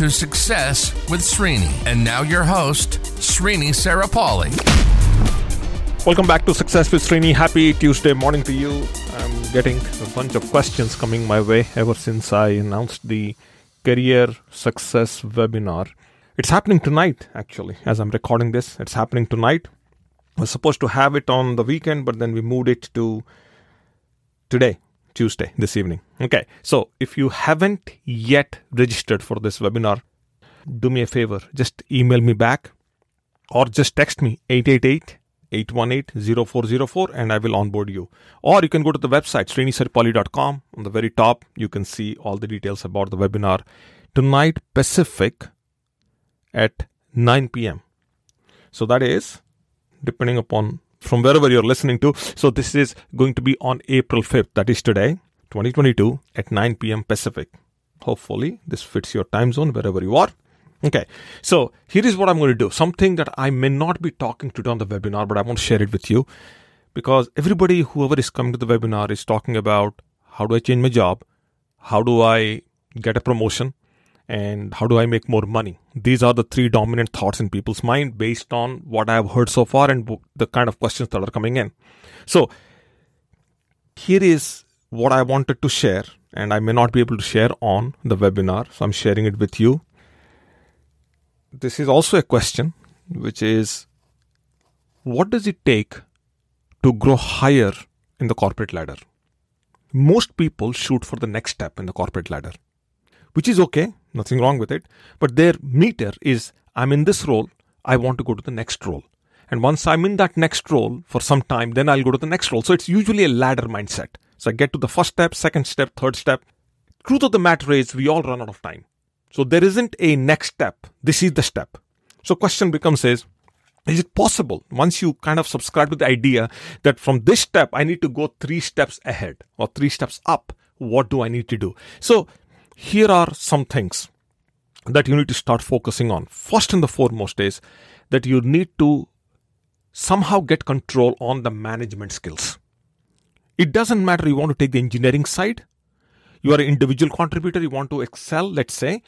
to Success with Srini. And now your host, Srini Saripalli. Welcome back to Success with Srini. Happy Tuesday morning to you. I'm getting a bunch of questions coming my way ever since I announced the Career Success webinar. It's happening tonight, actually, as I'm recording this. It's happening tonight. I was supposed to have it on the weekend, but then we moved it to today, Tuesday, this evening. Okay, so if you haven't yet registered for this webinar, do me a favor, just email me back or just text me 888 818 0404 and I will onboard you. Or you can go to the website srinisaripalli.com. On the very top, you can see all the details about the webinar tonight Pacific at 9 p.m. So that is depending upon from wherever you're listening to. So this is going to be on April 5th, that is today, 2022 at 9 p.m. Pacific. Hopefully, this fits your time zone wherever you are. Okay, so here is what I'm going to do. Something that I may not be talking today on the webinar, but I want to share it with you because everybody, whoever is coming to the webinar, is talking about how do I change my job, how do I get a promotion, and how do I make more money. These are the three dominant thoughts in people's mind based on what I have heard so far and the kind of questions that are coming in. So, here is what I wanted to share, and I may not be able to share on the webinar, so I'm sharing it with you this is also a question, which is what does it take to grow higher in the corporate ladder? Most people shoot for the next step in the corporate ladder, which is okay, nothing wrong with it. But their meter is I'm in this role, I want to go to the next role. And once I'm in that next role for some time, then I'll go to the next role. So it's usually a ladder mindset. So I get to the first step, second step, third step. Truth of the matter is, we all run out of time. So there isn't a next step. This is the step. So question becomes is, is it possible once you kind of subscribe to the idea that from this step I need to go three steps ahead or three steps up? What do I need to do? So here are some things that you need to start focusing on. First and the foremost is that you need to somehow get control on the management skills. It doesn't matter you want to take the engineering side, you are an individual contributor, you want to excel, let's say,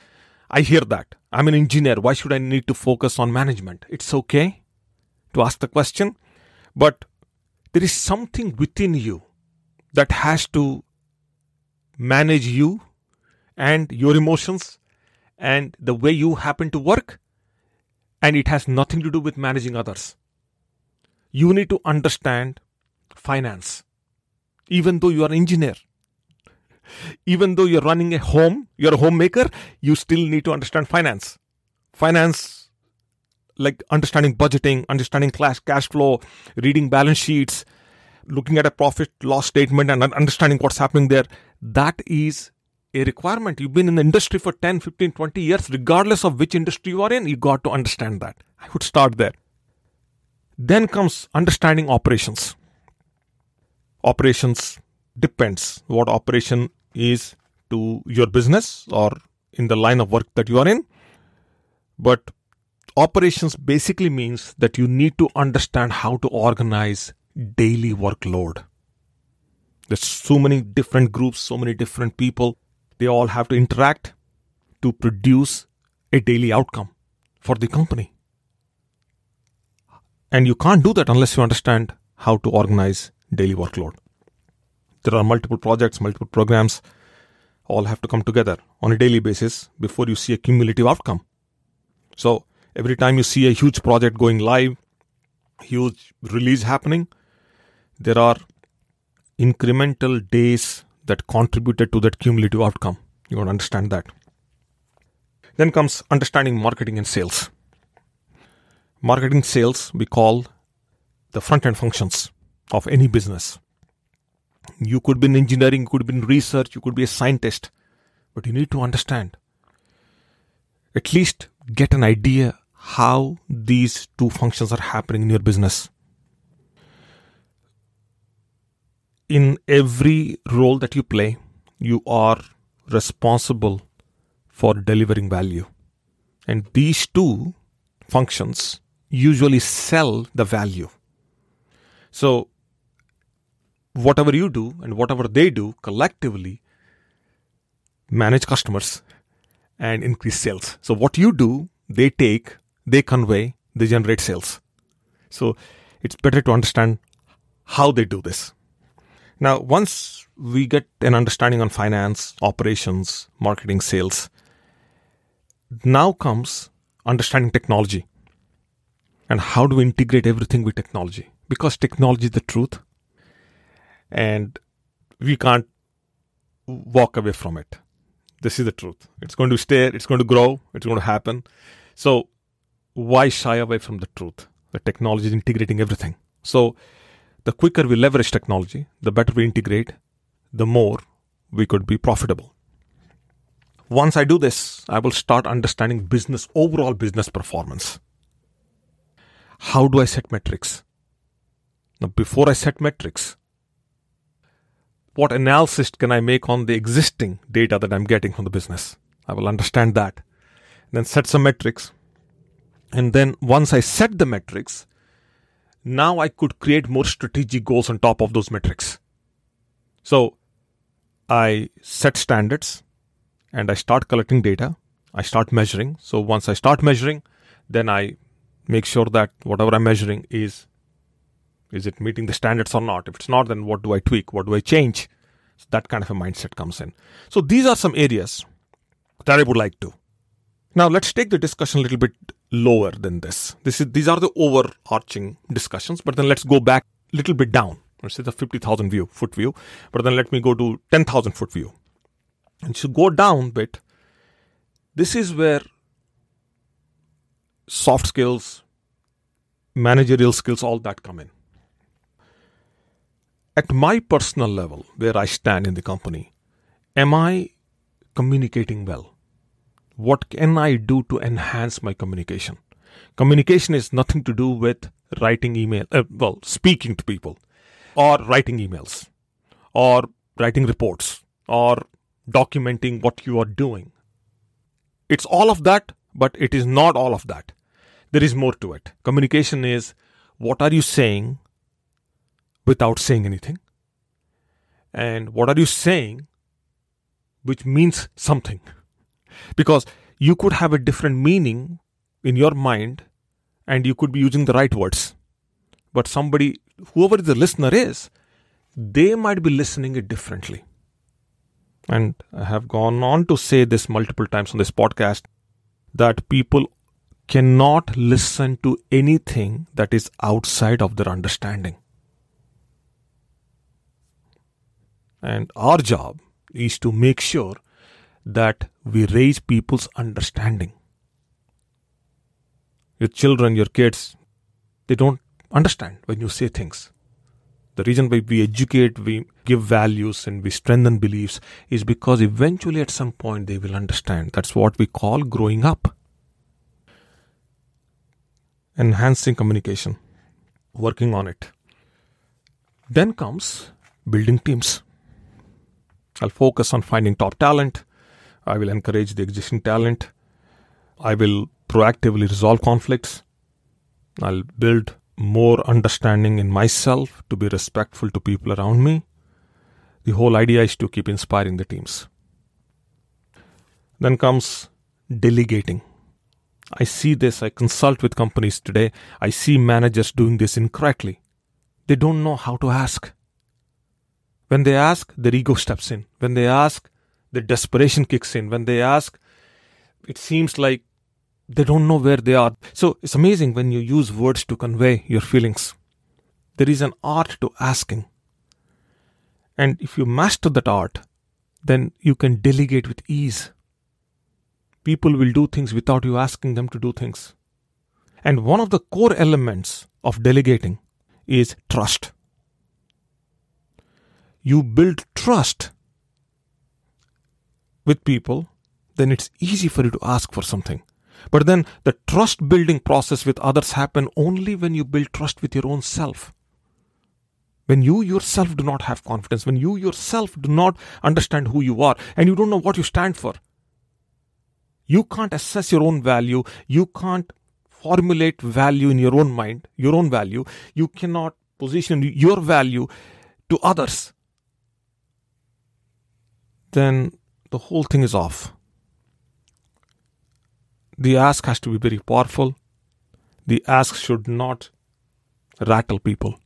I hear that. I'm an engineer. Why should I need to focus on management? It's okay to ask the question, but there is something within you that has to manage you and your emotions and the way you happen to work, and it has nothing to do with managing others. You need to understand finance, even though you are an engineer even though you're running a home, you're a homemaker, you still need to understand finance. Finance, like understanding budgeting, understanding cash, cash flow, reading balance sheets, looking at a profit loss statement and understanding what's happening there, that is a requirement. You've been in the industry for 10, 15, 20 years, regardless of which industry you are in, you got to understand that. I would start there. Then comes understanding operations. Operations depends what operation is to your business or in the line of work that you are in. But operations basically means that you need to understand how to organize daily workload. There's so many different groups, so many different people. They all have to interact to produce a daily outcome for the company. And you can't do that unless you understand how to organize daily workload. There are multiple projects, multiple programs, all have to come together on a daily basis before you see a cumulative outcome. So every time you see a huge project going live, huge release happening, there are incremental days that contributed to that cumulative outcome. You want to understand that. Then comes understanding marketing and sales. Marketing sales we call the front end functions of any business. You could be in engineering, you could be in research, you could be a scientist, but you need to understand. At least get an idea how these two functions are happening in your business. In every role that you play, you are responsible for delivering value. And these two functions usually sell the value. So, whatever you do and whatever they do collectively manage customers and increase sales. So, what you do, they take, they convey, they generate sales. So, it's better to understand how they do this. Now, once we get an understanding on finance, operations, marketing, sales, now comes understanding technology. And how do we integrate everything with technology? Because technology is the truth and we can't walk away from it. This is the truth. It's going to stay it's going to grow it's going to happen. So why shy away from the truth? The technology is integrating everything. So the quicker we leverage technology the better we integrate the more we could be profitable once I do this, I will start understanding business, overall business performance. How do I set metrics? Now, before I set metrics, what analysis can I make on the existing data that I'm getting from the business? I will understand that. Then set some metrics. And then once I set the metrics, now I could create more strategic goals on top of those metrics. So I set standards and I start collecting data. I start measuring. So once I start measuring, then I make sure that whatever I'm measuring is is it meeting the standards or not? If it's not, then what do I tweak? What do I change? So that kind of a mindset comes in. So these are some areas that I would like to. Now let's take the discussion a little bit lower than this. This is these are the overarching discussions, but then let's go back a little bit down. Let's say the 50,000 view, foot view, but then let me go to 10,000 foot view. And to go down a bit, this is where soft skills, managerial skills, all that come in. At my personal level, where I stand in the company, am I communicating well? What can I do to enhance my communication? Communication is nothing to do with writing email, uh, well, speaking to people, or writing emails, or writing reports, or documenting what you are doing. It's all of that, but it is not all of that. There is more to it. Communication is what are you saying without saying anything? And what are you saying which means something? Because you could have a different meaning in your mind and you could be using the right words. But somebody, whoever the listener is, they might be listening it differently and I have gone on to say this multiple times on this podcast that people cannot listen to anything that is outside of their understanding. And our job is to make sure that we raise people's understanding. Your children, your kids, they don't understand when you say things. The reason why we educate, we give values, and we strengthen beliefs is because eventually at some point they will understand. That's what we call growing up. Enhancing communication, working on it. Then comes building teams. I'll focus on finding top talent. I will encourage the existing talent. I will proactively resolve conflicts. I'll build more understanding in myself, to be respectful to people around me. The whole idea is to keep inspiring the teams. Then comes delegating. I see this, I consult with companies today. I see managers doing this incorrectly. They don't know how to ask. When they ask, their ego steps in. When they ask, their desperation kicks in. When they ask, it seems like they don't know where they are. So it's amazing when you use words to convey your feelings. There is an art to asking. And if you master that art, then you can delegate with ease. People will do things without you asking them to do things. And one of the core elements of delegating is trust. You build trust with people, then it's easy for you to ask for something. But then the trust building process with others happen only when you build trust with your own self. When you yourself do not have confidence, when you yourself do not understand who you are and you don't know what you stand for. You can't assess your own value. You can't formulate value in your own mind, your own value. You cannot position your value to others. Then the whole thing is off. The ask has to be very powerful. The ask should not rattle people.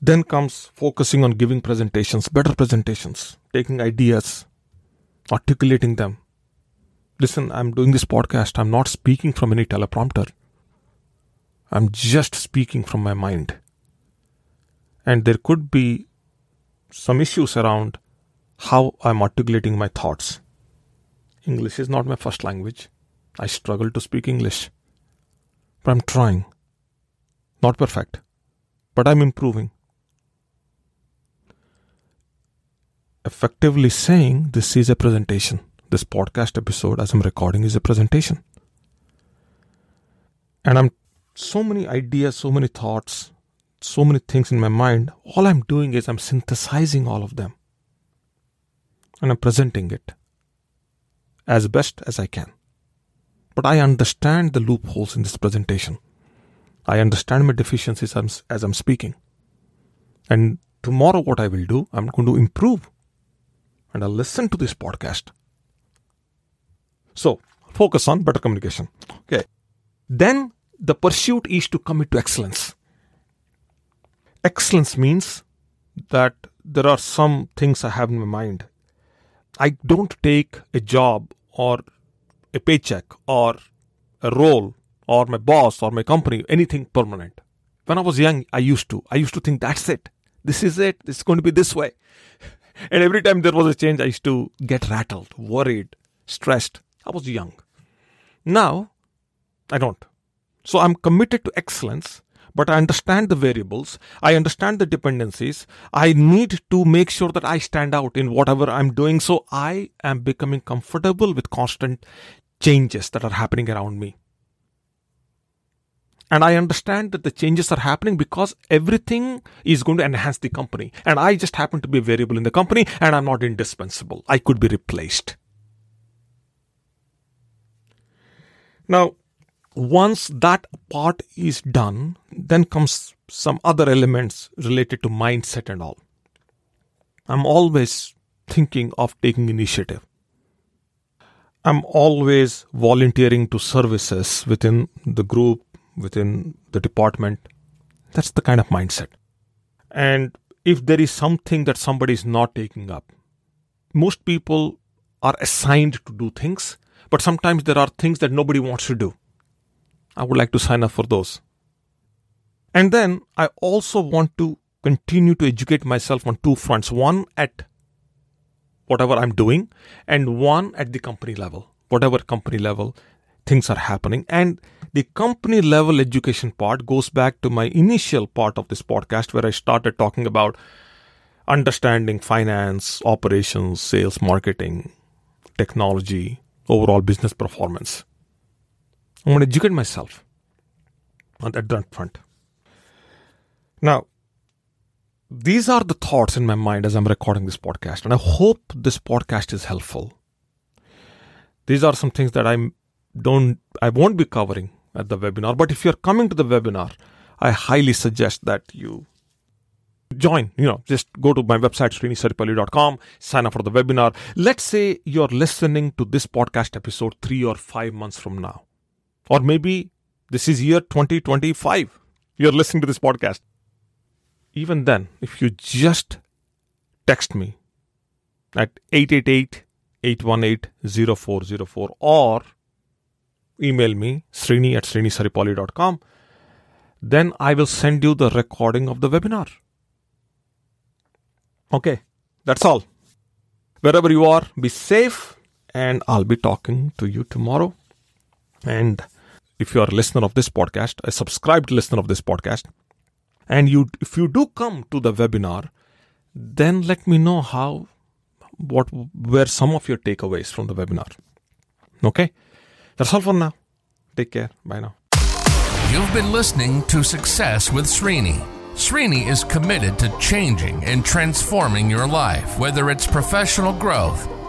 Then comes focusing on giving presentations, better presentations, taking ideas, articulating them. Listen, I'm doing this podcast. I'm not speaking from any teleprompter. I'm just speaking from my mind. And there could be some issues around how I'm articulating my thoughts. English is not my first language. I struggle to speak English. But I'm trying. Not perfect, but I'm improving. Effectively saying this is a presentation. This podcast episode, as I'm recording, is a presentation. And I'm so many ideas, so many thoughts, so many things in my mind. All I'm doing is I'm synthesizing all of them and I'm presenting it as best as I can. But I understand the loopholes in this presentation. I understand my deficiencies as I'm speaking. And tomorrow, what I will do, I'm going to improve and I'll listen to this podcast. So, focus on better communication. Okay. Then the pursuit is to commit to excellence. Excellence means that there are some things I have in my mind. I don't take a job or a paycheck or a role or my boss or my company, anything permanent. When I was young, I used to. I used to think that's it. This is it. It's going to be this way. And every time there was a change, I used to get rattled, worried, stressed. I was young. Now, I don't. So I'm committed to excellence, but I understand the variables. I understand the dependencies. I need to make sure that I stand out in whatever I'm doing. So I am becoming comfortable with constant changes that are happening around me. And I understand that the changes are happening because everything is going to enhance the company. And I just happen to be a variable in the company and I'm not indispensable. I could be replaced. Now, once that part is done, then comes some other elements related to mindset and all. I'm always thinking of taking initiative. I'm always volunteering to services within the group, within the department. That's the kind of mindset. And if there is something that somebody is not taking up, most people are assigned to do things, but sometimes there are things that nobody wants to do. I would like to sign up for those. And then I also want to continue to educate myself on two fronts one at whatever I'm doing, and one at the company level, whatever company level things are happening. And the company level education part goes back to my initial part of this podcast where I started talking about understanding finance, operations, sales, marketing, technology, overall business performance. I'm going to educate myself on that front. Now, these are the thoughts in my mind as I'm recording this podcast, and I hope this podcast is helpful. These are some things that I don't, I won't be covering at the webinar. But if you're coming to the webinar, I highly suggest that you join. You know, just go to my website, srinisaripalli.com, sign up for the webinar. Let's say you're listening to this podcast episode three or five months from now. Or maybe this is year 2025. You're listening to this podcast even then, if you just text me at 888 818 0404 or email me srini at srinisaripalli.com, then I will send you the recording of the webinar. Okay, that's all. Wherever you are, be safe, and I'll be talking to you tomorrow. And if you are a listener of this podcast, a subscribed listener of this podcast, and you if you do come to the webinar then let me know how what were some of your takeaways from the webinar okay That's all for now. Take care. Bye now. You've been listening to Success with Srini. Srini is committed to changing and transforming your life, whether it's professional growth,